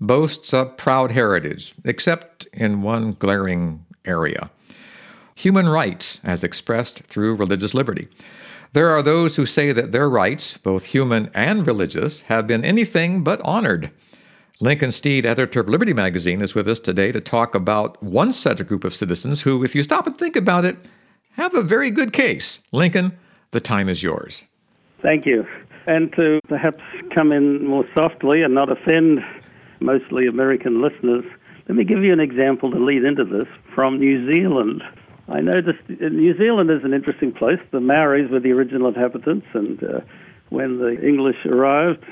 boasts a proud heritage, except in one glaring area human rights as expressed through religious liberty. There are those who say that their rights, both human and religious, have been anything but honored. Lincoln Steed, editor of Liberty Magazine, is with us today to talk about one such group of citizens who, if you stop and think about it, have a very good case. Lincoln, the time is yours. Thank you. And to perhaps come in more softly and not offend mostly American listeners, let me give you an example to lead into this from New Zealand. I noticed New Zealand is an interesting place. The Maoris were the original inhabitants, and uh, when the English arrived,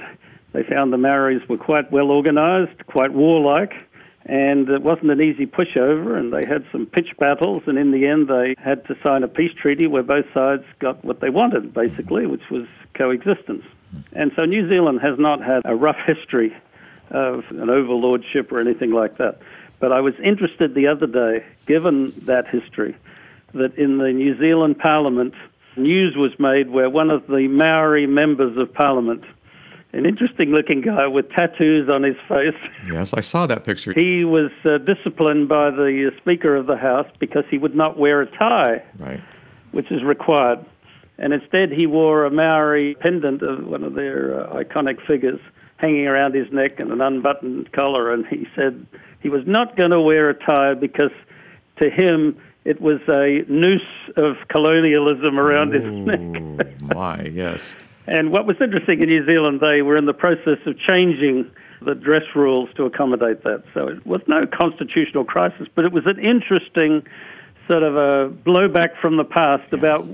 they found the Maoris were quite well organized, quite warlike, and it wasn't an easy pushover, and they had some pitched battles, and in the end, they had to sign a peace treaty where both sides got what they wanted, basically, which was coexistence. And so New Zealand has not had a rough history of an overlordship or anything like that. But I was interested the other day, given that history, that in the New Zealand Parliament, news was made where one of the Maori members of Parliament an interesting looking guy with tattoos on his face. Yes, I saw that picture. He was uh, disciplined by the Speaker of the House because he would not wear a tie, right. which is required. And instead, he wore a Maori pendant of one of their uh, iconic figures hanging around his neck and an unbuttoned collar. And he said he was not going to wear a tie because to him, it was a noose of colonialism around Ooh, his neck. my, yes. And what was interesting in New Zealand, they were in the process of changing the dress rules to accommodate that. So it was no constitutional crisis, but it was an interesting sort of a blowback from the past yeah. about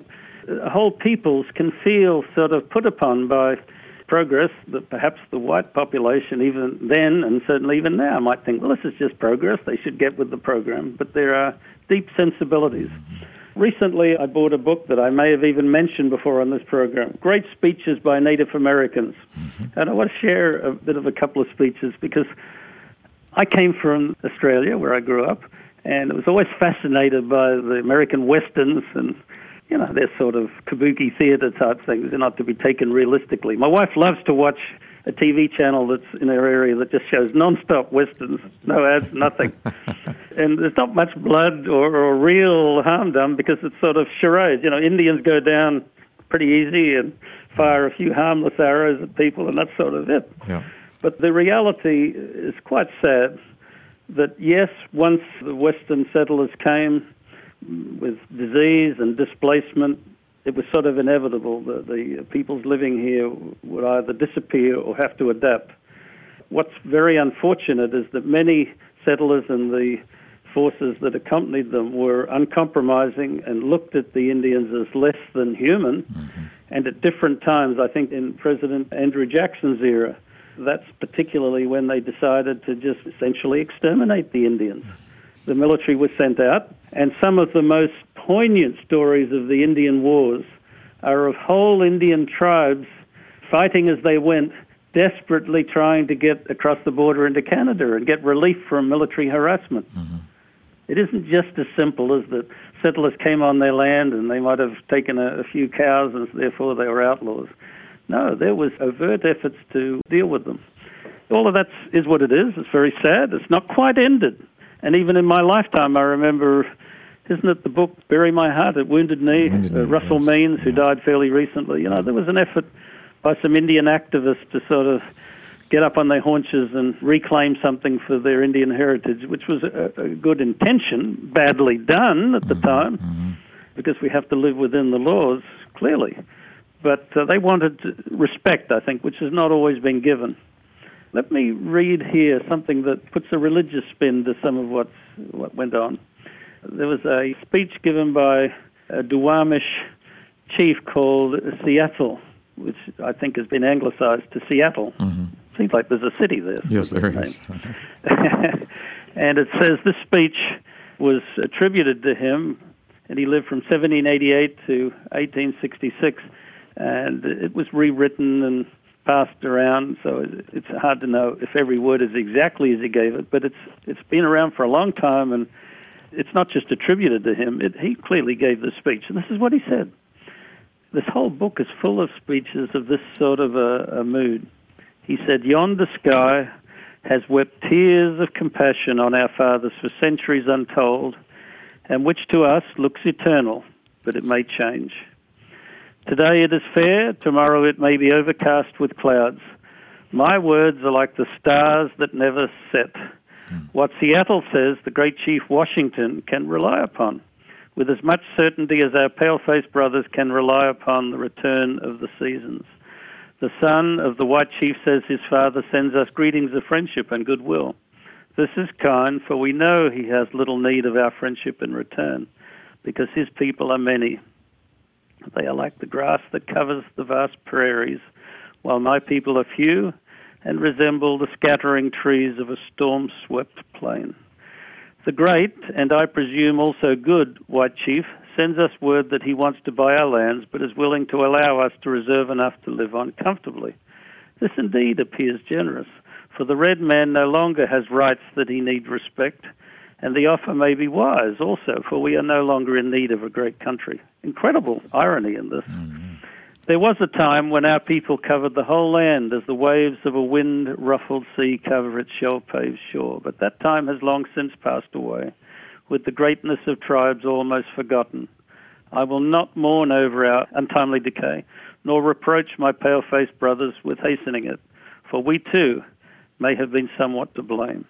uh, whole peoples can feel sort of put upon by progress that perhaps the white population, even then and certainly even now, might think, well, this is just progress. They should get with the program. But there are deep sensibilities. Recently, I bought a book that I may have even mentioned before on this program Great Speeches by Native Americans. Mm-hmm. And I want to share a bit of a couple of speeches because I came from Australia, where I grew up, and I was always fascinated by the American westerns and you know, they're sort of kabuki theater type things. They're not to be taken realistically. My wife loves to watch a TV channel that's in our area that just shows non-stop westerns, no ads, nothing. and there's not much blood or, or real harm done because it's sort of charades. You know, Indians go down pretty easy and fire a few harmless arrows at people, and that's sort of it. Yeah. But the reality is quite sad that, yes, once the Western settlers came with disease and displacement it was sort of inevitable that the peoples living here would either disappear or have to adapt. What's very unfortunate is that many settlers and the forces that accompanied them were uncompromising and looked at the Indians as less than human. Mm-hmm. And at different times, I think in President Andrew Jackson's era, that's particularly when they decided to just essentially exterminate the Indians. The military was sent out, and some of the most poignant stories of the Indian wars are of whole Indian tribes fighting as they went, desperately trying to get across the border into Canada and get relief from military harassment. Mm-hmm. It isn't just as simple as that settlers came on their land and they might have taken a, a few cows and therefore they were outlaws. No, there was overt efforts to deal with them. All of that is what it is. It's very sad. It's not quite ended. And even in my lifetime, I remember isn't it the book Bury My Heart at Wounded Knee? Wounded uh, Russell yes. Means, who died fairly recently. You know, there was an effort by some Indian activists to sort of get up on their haunches and reclaim something for their Indian heritage, which was a, a good intention, badly done at the mm-hmm. time, mm-hmm. because we have to live within the laws, clearly. But uh, they wanted respect, I think, which has not always been given. Let me read here something that puts a religious spin to some of what's, what went on. There was a speech given by a Duwamish chief called Sealth, which I think has been anglicized to Seattle. Mm-hmm. Seems like there's a city there. Yes, there is. And it says this speech was attributed to him, and he lived from 1788 to 1866, and it was rewritten and passed around, so it's hard to know if every word is exactly as he gave it, but it's it's been around for a long time, and it's not just attributed to him. It, he clearly gave the speech, and this is what he said. This whole book is full of speeches of this sort of a, a mood. He said, Yonder sky has wept tears of compassion on our fathers for centuries untold, and which to us looks eternal, but it may change. Today it is fair, tomorrow it may be overcast with clouds. My words are like the stars that never set. Hmm. What Seattle says, the great chief Washington can rely upon with as much certainty as our pale-faced brothers can rely upon the return of the seasons. The son of the white chief says his father sends us greetings of friendship and goodwill. This is kind, for we know he has little need of our friendship in return, because his people are many. They are like the grass that covers the vast prairies, while my people are few and resemble the scattering trees of a storm swept plain. The great, and I presume also good, white chief sends us word that he wants to buy our lands, but is willing to allow us to reserve enough to live on comfortably. This indeed appears generous, for the red man no longer has rights that he need respect, and the offer may be wise also, for we are no longer in need of a great country. Incredible irony in this. Mm-hmm. There was a time when our people covered the whole land as the waves of a wind ruffled sea cover its shell paved shore, but that time has long since passed away, with the greatness of tribes almost forgotten. I will not mourn over our untimely decay, nor reproach my pale faced brothers with hastening it, for we too may have been somewhat to blame.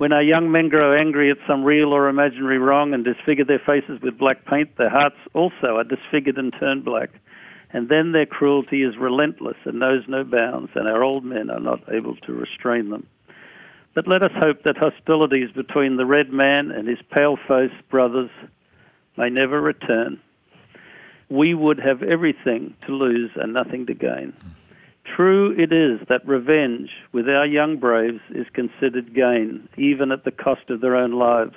When our young men grow angry at some real or imaginary wrong and disfigure their faces with black paint, their hearts also are disfigured and turn black and then their cruelty is relentless and knows no bounds, and our old men are not able to restrain them. But let us hope that hostilities between the red man and his pale faced brothers may never return. We would have everything to lose and nothing to gain. True it is that revenge with our young braves is considered gain, even at the cost of their own lives.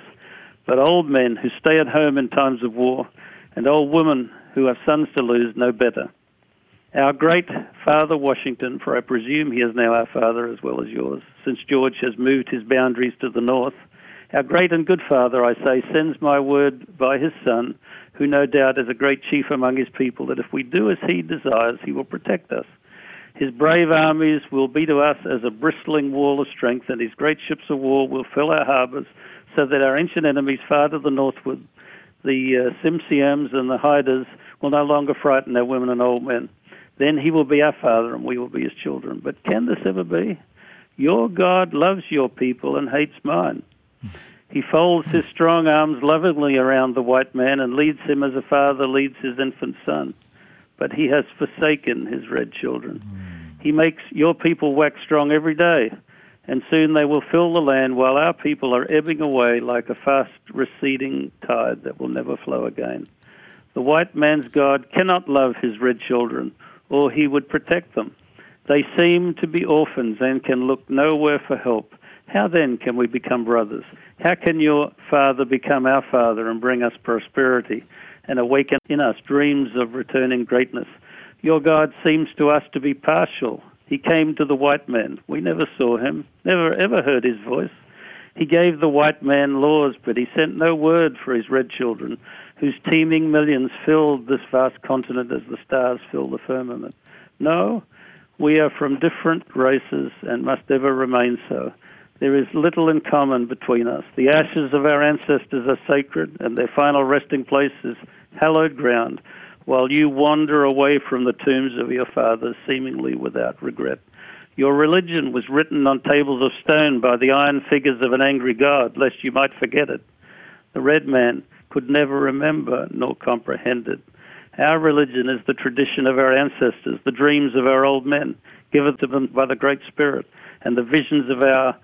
But old men who stay at home in times of war, and old women who have sons to lose know better. Our great Father Washington, for I presume he is now our father as well as yours, since George has moved his boundaries to the north, our great and good Father, I say, sends my word by his Son, who no doubt is a great chief among his people, that if we do as he desires, he will protect us. His brave armies will be to us as a bristling wall of strength, and his great ships of war will fill our harbors, so that our ancient enemies far to the northward, the uh, Tsimshians and the Haidas, will no longer frighten their women and old men. Then he will be our father and we will be his children. But can this ever be? Your God loves your people and hates mine. He folds his strong arms lovingly around the white man and leads him as a father leads his infant son. But he has forsaken his red children. He makes your people wax strong every day, and soon they will fill the land while our people are ebbing away like a fast receding tide that will never flow again. The white man's God cannot love his red children, or he would protect them. They seem to be orphans and can look nowhere for help. How then can we become brothers? How can your father become our father and bring us prosperity and awaken in us dreams of returning greatness? Your God seems to us to be partial. He came to the white man. We never saw him, never ever heard his voice. He gave the white man laws, but he sent no word for his red children whose teeming millions filled this vast continent as the stars fill the firmament. No, we are from different races and must ever remain so. There is little in common between us. The ashes of our ancestors are sacred, and their final resting place is hallowed ground, while you wander away from the tombs of your fathers, seemingly without regret. Your religion was written on tables of stone by the iron figures of an angry God, lest you might forget it. The red man could never remember nor comprehend it. Our religion is the tradition of our ancestors, the dreams of our old men, given to them by the Great Spirit, and the visions of our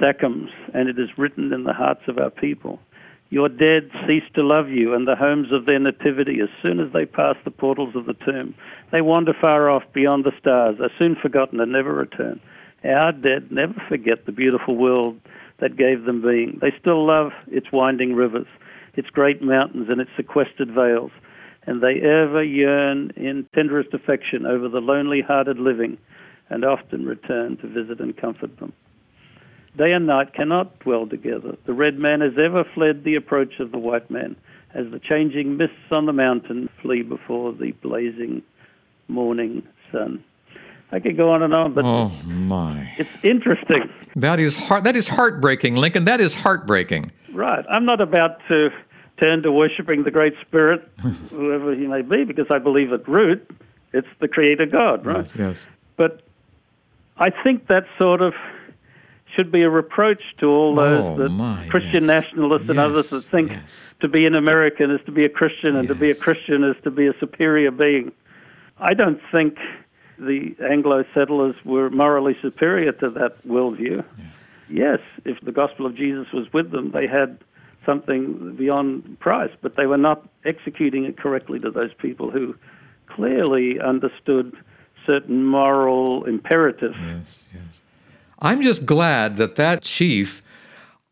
sachems, and it is written in the hearts of our people. Your dead cease to love you and the homes of their nativity as soon as they pass the portals of the tomb. They wander far off beyond the stars, are soon forgotten and never return. Our dead never forget the beautiful world that gave them being. They still love its winding rivers, its great mountains, and its sequestered vales, and they ever yearn in tenderest affection over the lonely hearted living, and often return to visit and comfort them. Day and night cannot dwell together. The red man has ever fled the approach of the white man, as the changing mists on the mountain flee before the blazing morning sun. I could go on and on, but oh my, it's interesting. That is heart. That is heartbreaking, Lincoln. That is heartbreaking. Right. I'm not about to turn to worshiping the Great Spirit, whoever he may be, because I believe at root it's the Creator God, right? Yes. yes. But I think that sort of should be a reproach to all those oh, that my, Christian yes. nationalists and yes, others that think yes. to be an American is to be a Christian and to be a Christian is to be a superior being. I don't think the Anglo settlers were morally superior to that worldview. Yes, if the gospel of Jesus was with them, they had something beyond price, but they were not executing it correctly to those people who clearly understood certain moral imperatives. Yes, yes. I'm just glad that that chief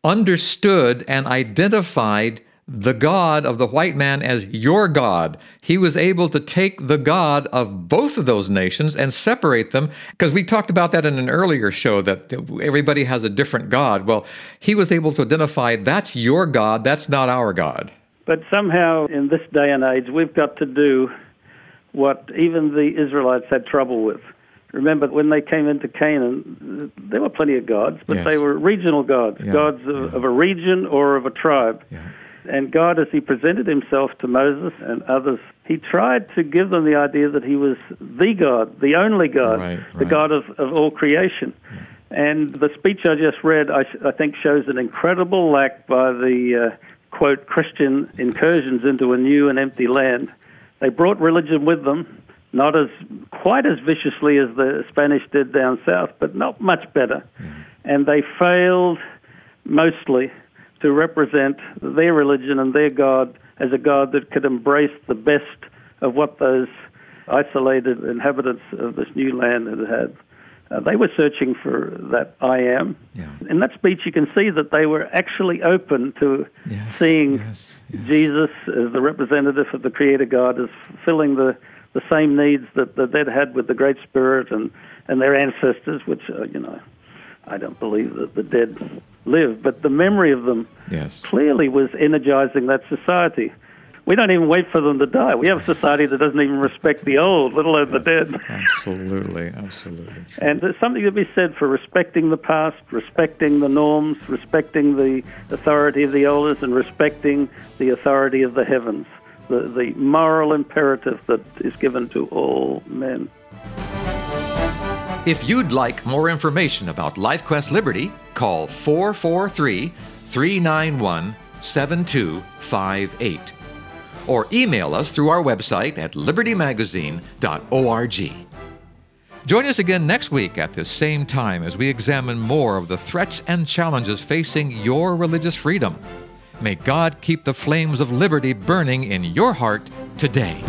understood and identified the God of the white man as your God. He was able to take the God of both of those nations and separate them, because we talked about that in an earlier show that everybody has a different God. Well, he was able to identify that's your God, that's not our God. But somehow, in this day and age, we've got to do what even the Israelites had trouble with. Remember, when they came into Canaan, there were plenty of gods, but Yes. they were regional gods, Yeah, gods of, yeah. of a region or of a tribe. Yeah. And God, as He presented Himself to Moses and others, He tried to give them the idea that He was the God, the only God, Right, the right. God of, of all creation. And the speech I just read, I, I think, shows an incredible lack by the, uh, quote, Christian incursions into a new and empty land. They brought religion with them, not as quite as viciously as the Spanish did down south, but not much better. And they failed mostly to represent their religion and their God as a God that could embrace the best of what those isolated inhabitants of this new land had had. Uh, they were searching for that I am. Yeah. In that speech, you can see that they were actually open to Yes, seeing yes, yes. Jesus as the representative of the Creator God as filling the, the same needs that, that they'd had with the Great Spirit and, and their ancestors, which, uh, you know, I don't believe that the dead live, but the memory of them Yes. clearly was energizing that society. We don't even wait for them to die. We have a society that doesn't even respect the old, let alone the dead. Absolutely, absolutely. And there's something to be said for respecting the past, respecting the norms, respecting the authority of the elders, and respecting the authority of the heavens, the, the moral imperative that is given to all men. If you'd like more information about LifeQuest Liberty, call 443 391 7258 or email us through our website at libertymagazine.org. Join us again next week at this same time as we examine more of the threats and challenges facing your religious freedom. May God keep the flames of liberty burning in your heart today.